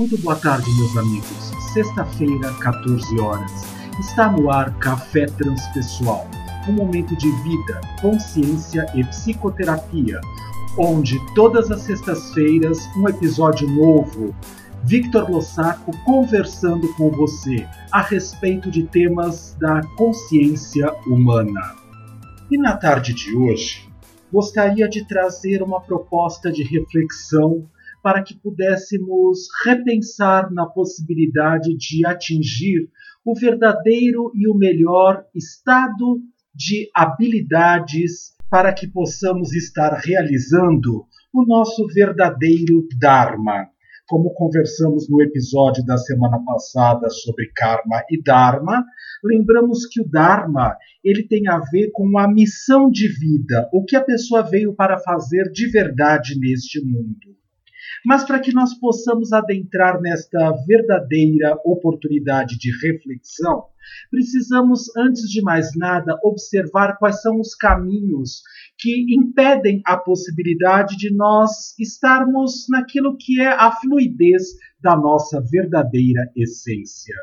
Muito boa tarde, meus amigos. Sexta-feira, 14 horas. Está no ar Café Transpessoal, um momento de vida, consciência e psicoterapia, onde todas as sextas-feiras um episódio novo. Victor Lossaco conversando com você a respeito de temas da consciência humana. E na tarde de hoje, gostaria de trazer uma proposta de reflexão para que pudéssemos repensar na possibilidade de atingir o verdadeiro e o melhor estado de habilidades para que possamos estar realizando o nosso verdadeiro Dharma. Como conversamos no episódio da semana passada sobre karma e dharma, lembramos que o dharma, ele tem a ver com a missão de vida, o que a pessoa veio para fazer de verdade neste mundo. Mas para que nós possamos adentrar nesta verdadeira oportunidade de reflexão, precisamos, antes de mais nada, observar quais são os caminhos que impedem a possibilidade de nós estarmos naquilo que é a fluidez da nossa verdadeira essência.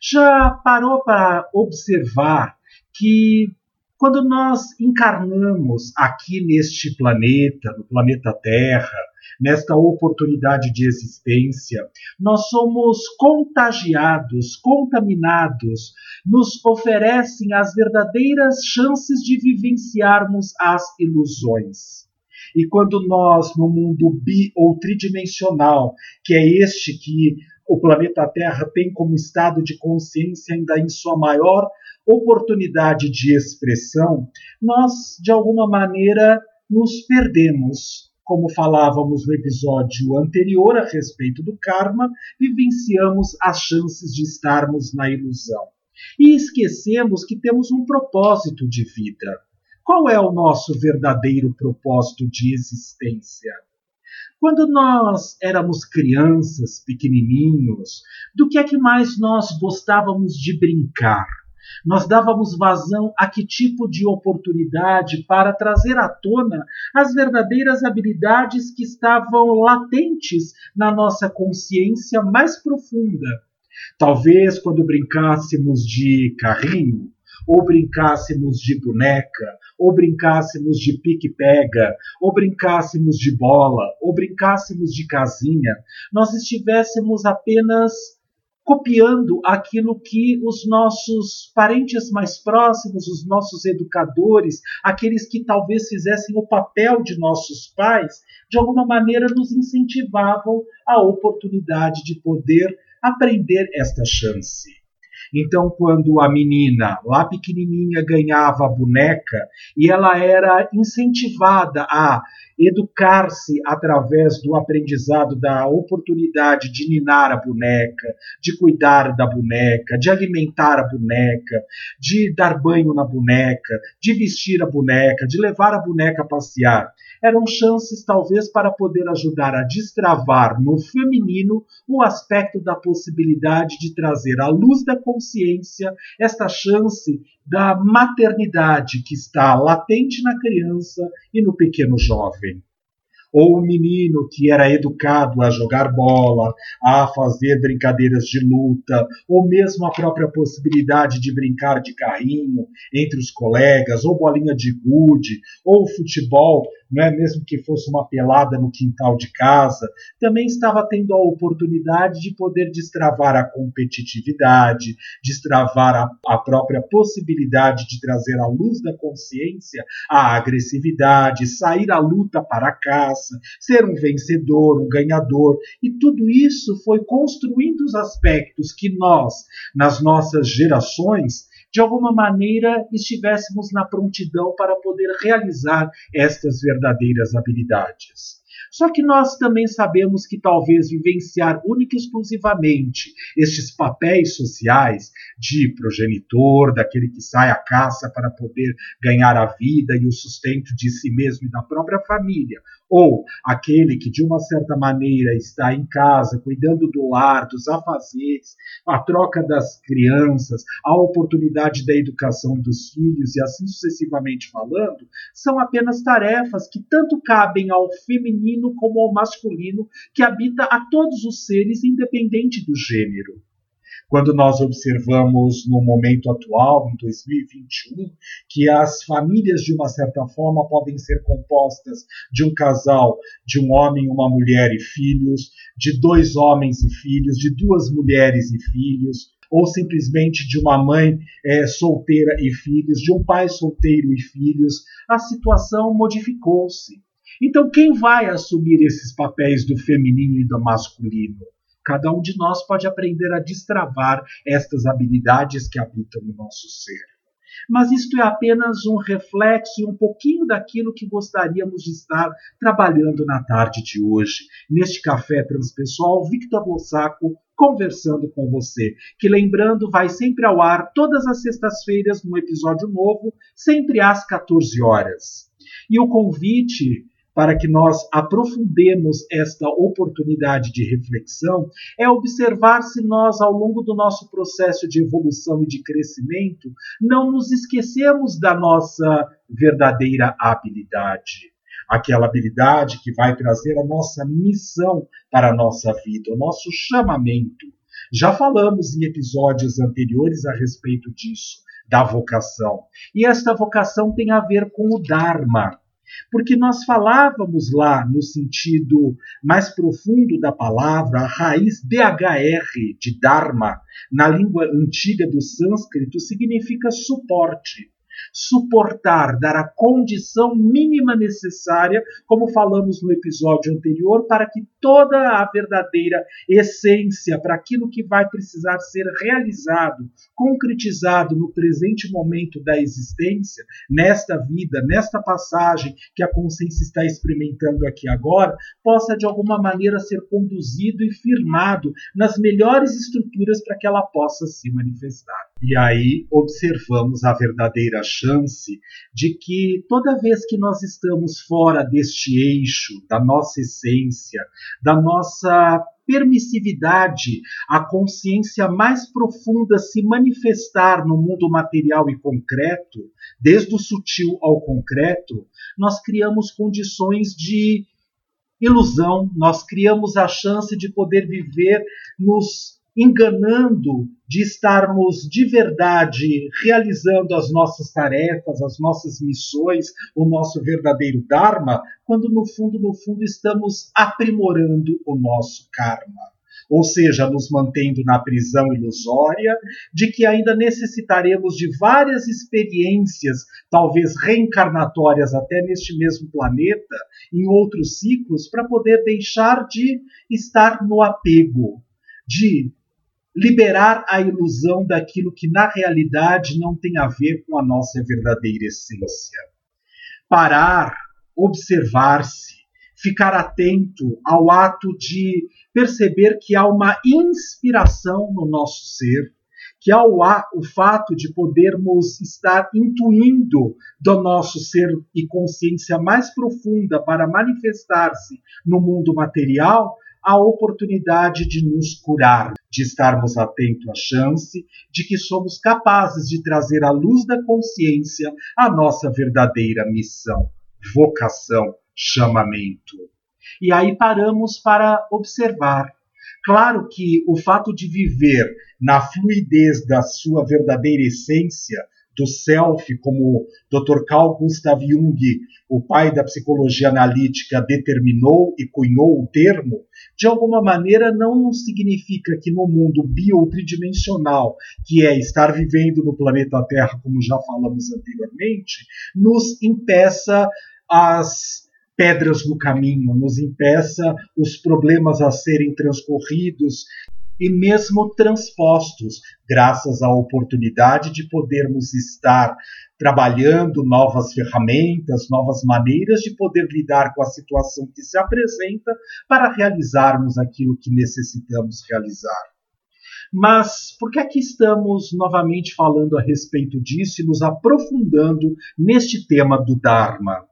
Já parou para observar que quando nós encarnamos aqui neste planeta, no planeta Terra, nesta oportunidade de existência, nós somos contagiados, contaminados, nos oferecem as verdadeiras chances de vivenciarmos as ilusões. E quando nós, no mundo bi ou tridimensional, que é este que o planeta Terra tem como estado de consciência ainda em sua maior oportunidade de expressão, nós, de alguma maneira, nos perdemos. Como falávamos no episódio anterior a respeito do karma, vivenciamos as chances de estarmos na ilusão. E esquecemos que temos um propósito de vida. Qual é o nosso verdadeiro propósito de existência? Quando nós éramos crianças, pequenininhos, do que é que mais nós gostávamos de brincar? Nós dávamos vazão a que tipo de oportunidade para trazer à tona as verdadeiras habilidades que estavam latentes na nossa consciência mais profunda. Talvez quando brincássemos de carrinho, ou brincássemos de boneca, ou brincássemos de pique-pega, ou brincássemos de bola, ou brincássemos de casinha, nós estivéssemos apenas copiando aquilo que os nossos parentes mais próximos, os nossos educadores, aqueles que talvez fizessem o papel de nossos pais, de alguma maneira nos incentivavam a oportunidade de poder aprender esta chance. Então, quando a menina, lá pequenininha, ganhava a boneca e ela era incentivada a educar-se através do aprendizado da oportunidade de ninar a boneca, de cuidar da boneca, de alimentar a boneca, de dar banho na boneca, de vestir a boneca, de levar a boneca a passear eram chances talvez para poder ajudar a destravar no feminino o aspecto da possibilidade de trazer à luz da consciência esta chance da maternidade que está latente na criança e no pequeno jovem. Ou o menino que era educado a jogar bola, a fazer brincadeiras de luta, ou mesmo a própria possibilidade de brincar de carrinho entre os colegas, ou bolinha de gude, ou futebol, não é mesmo que fosse uma pelada no quintal de casa, também estava tendo a oportunidade de poder destravar a competitividade, destravar a, a própria possibilidade de trazer à luz da consciência a agressividade, sair à luta para a caça, ser um vencedor, um ganhador, e tudo isso foi construindo os aspectos que nós, nas nossas gerações, de alguma maneira estivéssemos na prontidão para poder realizar estas verdadeiras habilidades. Só que nós também sabemos que talvez vivenciar única e exclusivamente estes papéis sociais de progenitor, daquele que sai à caça para poder ganhar a vida e o sustento de si mesmo e da própria família, ou aquele que de uma certa maneira está em casa, cuidando do lar, dos afazeres, a troca das crianças, a oportunidade da educação dos filhos e assim sucessivamente falando, são apenas tarefas que tanto cabem ao feminino como ao masculino, que habita a todos os seres, independente do gênero quando nós observamos no momento atual, em 2021, que as famílias, de uma certa forma, podem ser compostas de um casal, de um homem, uma mulher e filhos, de dois homens e filhos, de duas mulheres e filhos, ou simplesmente de uma mãe é, solteira e filhos, de um pai solteiro e filhos, a situação modificou-se. Então, quem vai assumir esses papéis do feminino e do masculino? Cada um de nós pode aprender a destravar estas habilidades que habitam no nosso ser. Mas isto é apenas um reflexo e um pouquinho daquilo que gostaríamos de estar trabalhando na tarde de hoje, neste café transpessoal Victor Lossaco conversando com você, que lembrando vai sempre ao ar todas as sextas-feiras num episódio novo, sempre às 14 horas. E o convite para que nós aprofundemos esta oportunidade de reflexão é observar se nós, ao longo do nosso processo de evolução e de crescimento, não nos esquecemos da nossa verdadeira habilidade. Aquela habilidade que vai trazer a nossa missão para a nossa vida, o nosso chamamento. Já falamos em episódios anteriores a respeito disso, da vocação. E esta vocação tem a ver com o Dharma, porque nós falávamos lá no sentido mais profundo da palavra, a raiz DHR de Dharma, na língua antiga do sânscrito, significa suporte. Suportar, dar a condição mínima necessária, como falamos no episódio anterior, para que toda a verdadeira essência, para aquilo que vai precisar ser realizado, concretizado no presente momento da existência, nesta vida, nesta passagem que a consciência está experimentando aqui agora, possa de alguma maneira ser conduzido e firmado nas melhores estruturas para que ela possa se manifestar. E aí observamos a verdadeira chance de que toda vez que nós estamos fora deste eixo, da nossa essência, da nossa permissividade, a consciência mais profunda se manifestar no mundo material e concreto, desde o sutil ao concreto, nós criamos condições de ilusão, nós criamos a chance de poder viver nos enganando de estarmos de verdade realizando as nossas tarefas, as nossas missões, o nosso verdadeiro Dharma, quando no fundo, no fundo, estamos aprimorando o nosso karma. Ou seja, nos mantendo na prisão ilusória de que ainda necessitaremos de várias experiências, talvez reencarnatórias até neste mesmo planeta, em outros ciclos, para poder deixar de estar no apego, de liberar a ilusão daquilo que na realidade não tem a ver com a nossa verdadeira essência. Parar, observar-se, ficar atento ao ato de perceber que há uma inspiração no nosso ser, que há o, o fato de podermos estar intuindo do nosso ser e consciência mais profunda para manifestar-se no mundo material, a oportunidade de nos curar, de estarmos atentos à chance de que somos capazes de trazer à luz da consciência a nossa verdadeira missão, vocação, chamamento. E aí paramos para observar. Claro que o fato de viver na fluidez da sua verdadeira essência do self, como Dr. Carl Gustav Jung, o pai da psicologia analítica, determinou e cunhou o termo, de alguma maneira não significa que no mundo bio tridimensional, que é estar vivendo no planeta Terra, como já falamos anteriormente, nos impeça as pedras no caminho, nos impeça os problemas a serem transcorridos e mesmo transpostos, graças à oportunidade de podermos estar trabalhando novas ferramentas, novas maneiras de poder lidar com a situação que se apresenta para realizarmos aquilo que necessitamos realizar. Mas por que é que estamos novamente falando a respeito disso e nos aprofundando neste tema do Dharma?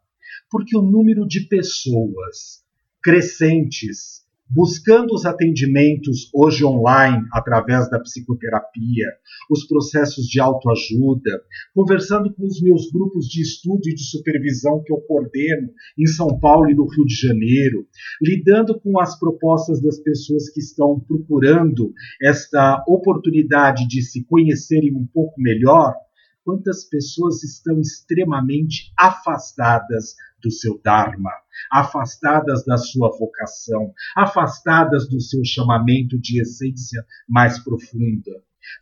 porque o número de pessoas crescentes buscando os atendimentos hoje online através da psicoterapia, os processos de autoajuda, conversando com os meus grupos de estudo e de supervisão que eu coordeno em São Paulo e no Rio de Janeiro, lidando com as propostas das pessoas que estão procurando esta oportunidade de se conhecerem um pouco melhor, quantas pessoas estão extremamente afastadas do seu Dharma, afastadas da sua vocação, afastadas do seu chamamento de essência mais profunda,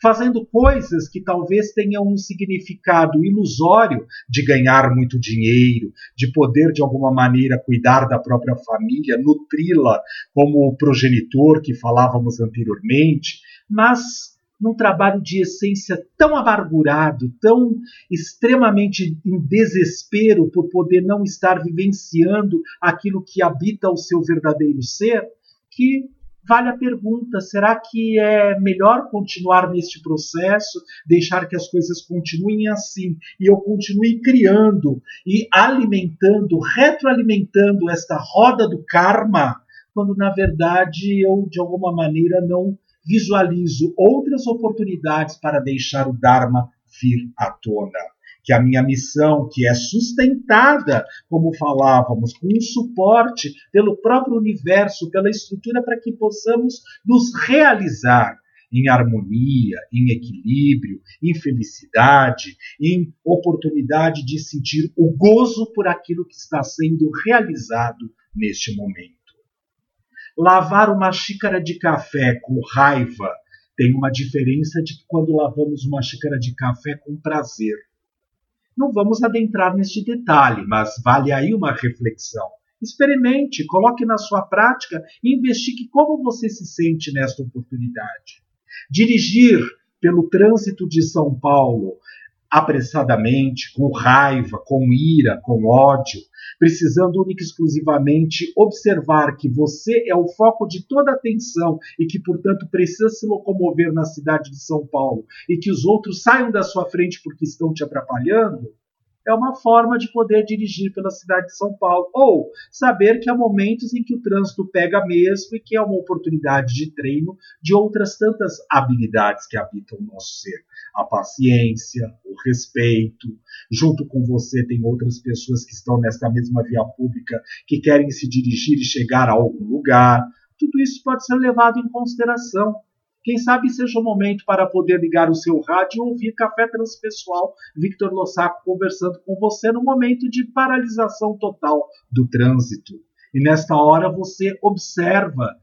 fazendo coisas que talvez tenham um significado ilusório de ganhar muito dinheiro, de poder de alguma maneira cuidar da própria família, nutri-la como o progenitor que falávamos anteriormente, mas num trabalho de essência tão amargurado, tão extremamente em desespero por poder não estar vivenciando aquilo que habita o seu verdadeiro ser, que vale a pergunta: será que é melhor continuar neste processo, deixar que as coisas continuem assim? E eu continue criando e alimentando, retroalimentando esta roda do karma, quando na verdade eu de alguma maneira não visualizo outras oportunidades para deixar o Dharma vir à tona. Que a minha missão, que é sustentada, como falávamos, com um suporte pelo próprio universo, pela estrutura, para que possamos nos realizar em harmonia, em equilíbrio, em felicidade, em oportunidade de sentir o gozo por aquilo que está sendo realizado neste momento. Lavar uma xícara de café com raiva tem uma diferença de quando lavamos uma xícara de café com prazer. Não vamos adentrar neste detalhe, mas vale aí uma reflexão. Experimente, coloque na sua prática e investigue como você se sente nesta oportunidade. Dirigir pelo trânsito de São Paulo apressadamente, com raiva, com ira, com ódio, precisando única e exclusivamente observar que você é o foco de toda a atenção e que, portanto, precisa se locomover na cidade de São Paulo e que os outros saiam da sua frente porque estão te atrapalhando, é uma forma de poder dirigir pela cidade de São Paulo. Ou saber que há momentos em que o trânsito pega mesmo e que é uma oportunidade de treino de outras tantas habilidades que habitam o nosso ser. A paciência, o respeito. Junto com você tem outras pessoas que estão nesta mesma via pública que querem se dirigir e chegar a algum lugar. Tudo isso pode ser levado em consideração. Quem sabe seja o momento para poder ligar o seu rádio e ouvir Café Transpessoal, Victor Lossaco conversando com você no momento de paralisação total do trânsito. E nesta hora você observa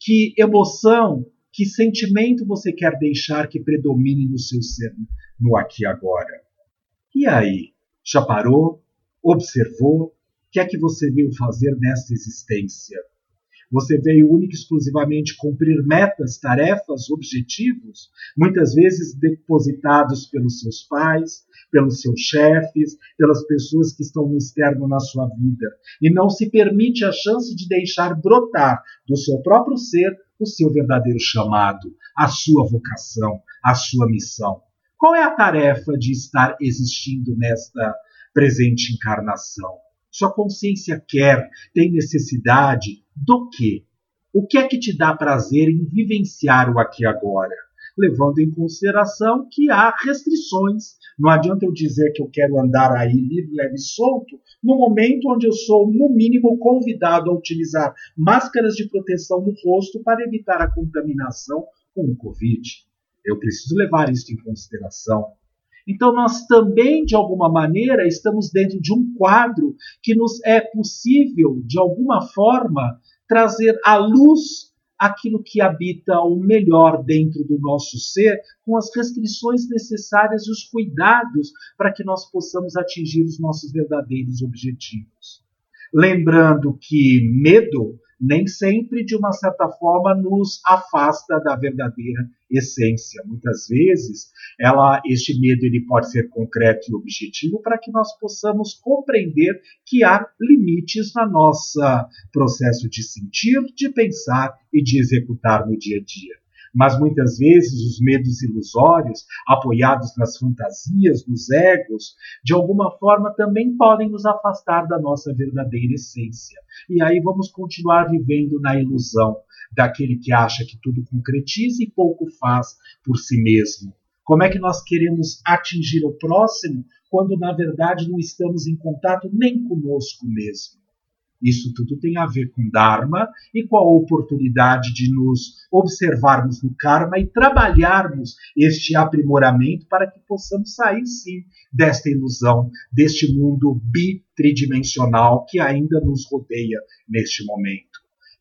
que emoção, que sentimento você quer deixar que predomine no seu ser, no aqui e agora. E aí? Já parou? Observou? O que é que você veio fazer nesta existência? Você veio única e exclusivamente cumprir metas, tarefas, objetivos, muitas vezes depositados pelos seus pais, pelos seus chefes, pelas pessoas que estão no externo na sua vida, e não se permite a chance de deixar brotar do seu próprio ser o seu verdadeiro chamado, a sua vocação, a sua missão. Qual é a tarefa de estar existindo nesta presente encarnação? Sua consciência quer, tem necessidade do quê? O que é que te dá prazer em vivenciar o aqui e agora? Levando em consideração que há restrições. Não adianta eu dizer que eu quero andar aí livre, leve e solto, no momento onde eu sou, no mínimo, convidado a utilizar máscaras de proteção no rosto para evitar a contaminação com o Covid. Eu preciso levar isso em consideração. Então, nós também, de alguma maneira, estamos dentro de um quadro que nos é possível, de alguma forma, trazer à luz aquilo que habita o melhor dentro do nosso ser, com as restrições necessárias e os cuidados para que nós possamos atingir os nossos verdadeiros objetivos. Lembrando que medo nem sempre, de uma certa forma, nos afasta da verdadeira essência. Muitas vezes, ela, este medo ele pode ser concreto e objetivo para que nós possamos compreender que há limites no nosso processo de sentir, de pensar e de executar no dia a dia. Mas muitas vezes os medos ilusórios, apoiados nas fantasias, nos egos, de alguma forma também podem nos afastar da nossa verdadeira essência. E aí vamos continuar vivendo na ilusão daquele que acha que tudo concretiza e pouco faz por si mesmo. Como é que nós queremos atingir o próximo quando na verdade não estamos em contato nem conosco mesmo? Isso tudo tem a ver com Dharma e com a oportunidade de nos observarmos no karma e trabalharmos este aprimoramento para que possamos sair sim desta ilusão, deste mundo bitridimensional que ainda nos rodeia neste momento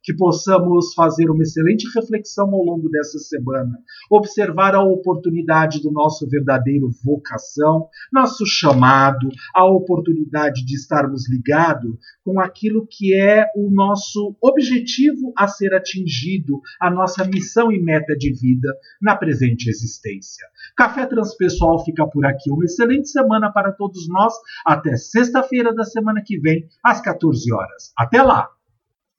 que possamos fazer uma excelente reflexão ao longo dessa semana, observar a oportunidade do nosso verdadeiro vocação, nosso chamado, a oportunidade de estarmos ligados com aquilo que é o nosso objetivo a ser atingido, a nossa missão e meta de vida na presente existência. Café Transpessoal fica por aqui. Uma excelente semana para todos nós. Até sexta-feira da semana que vem, às 14 horas. Até lá!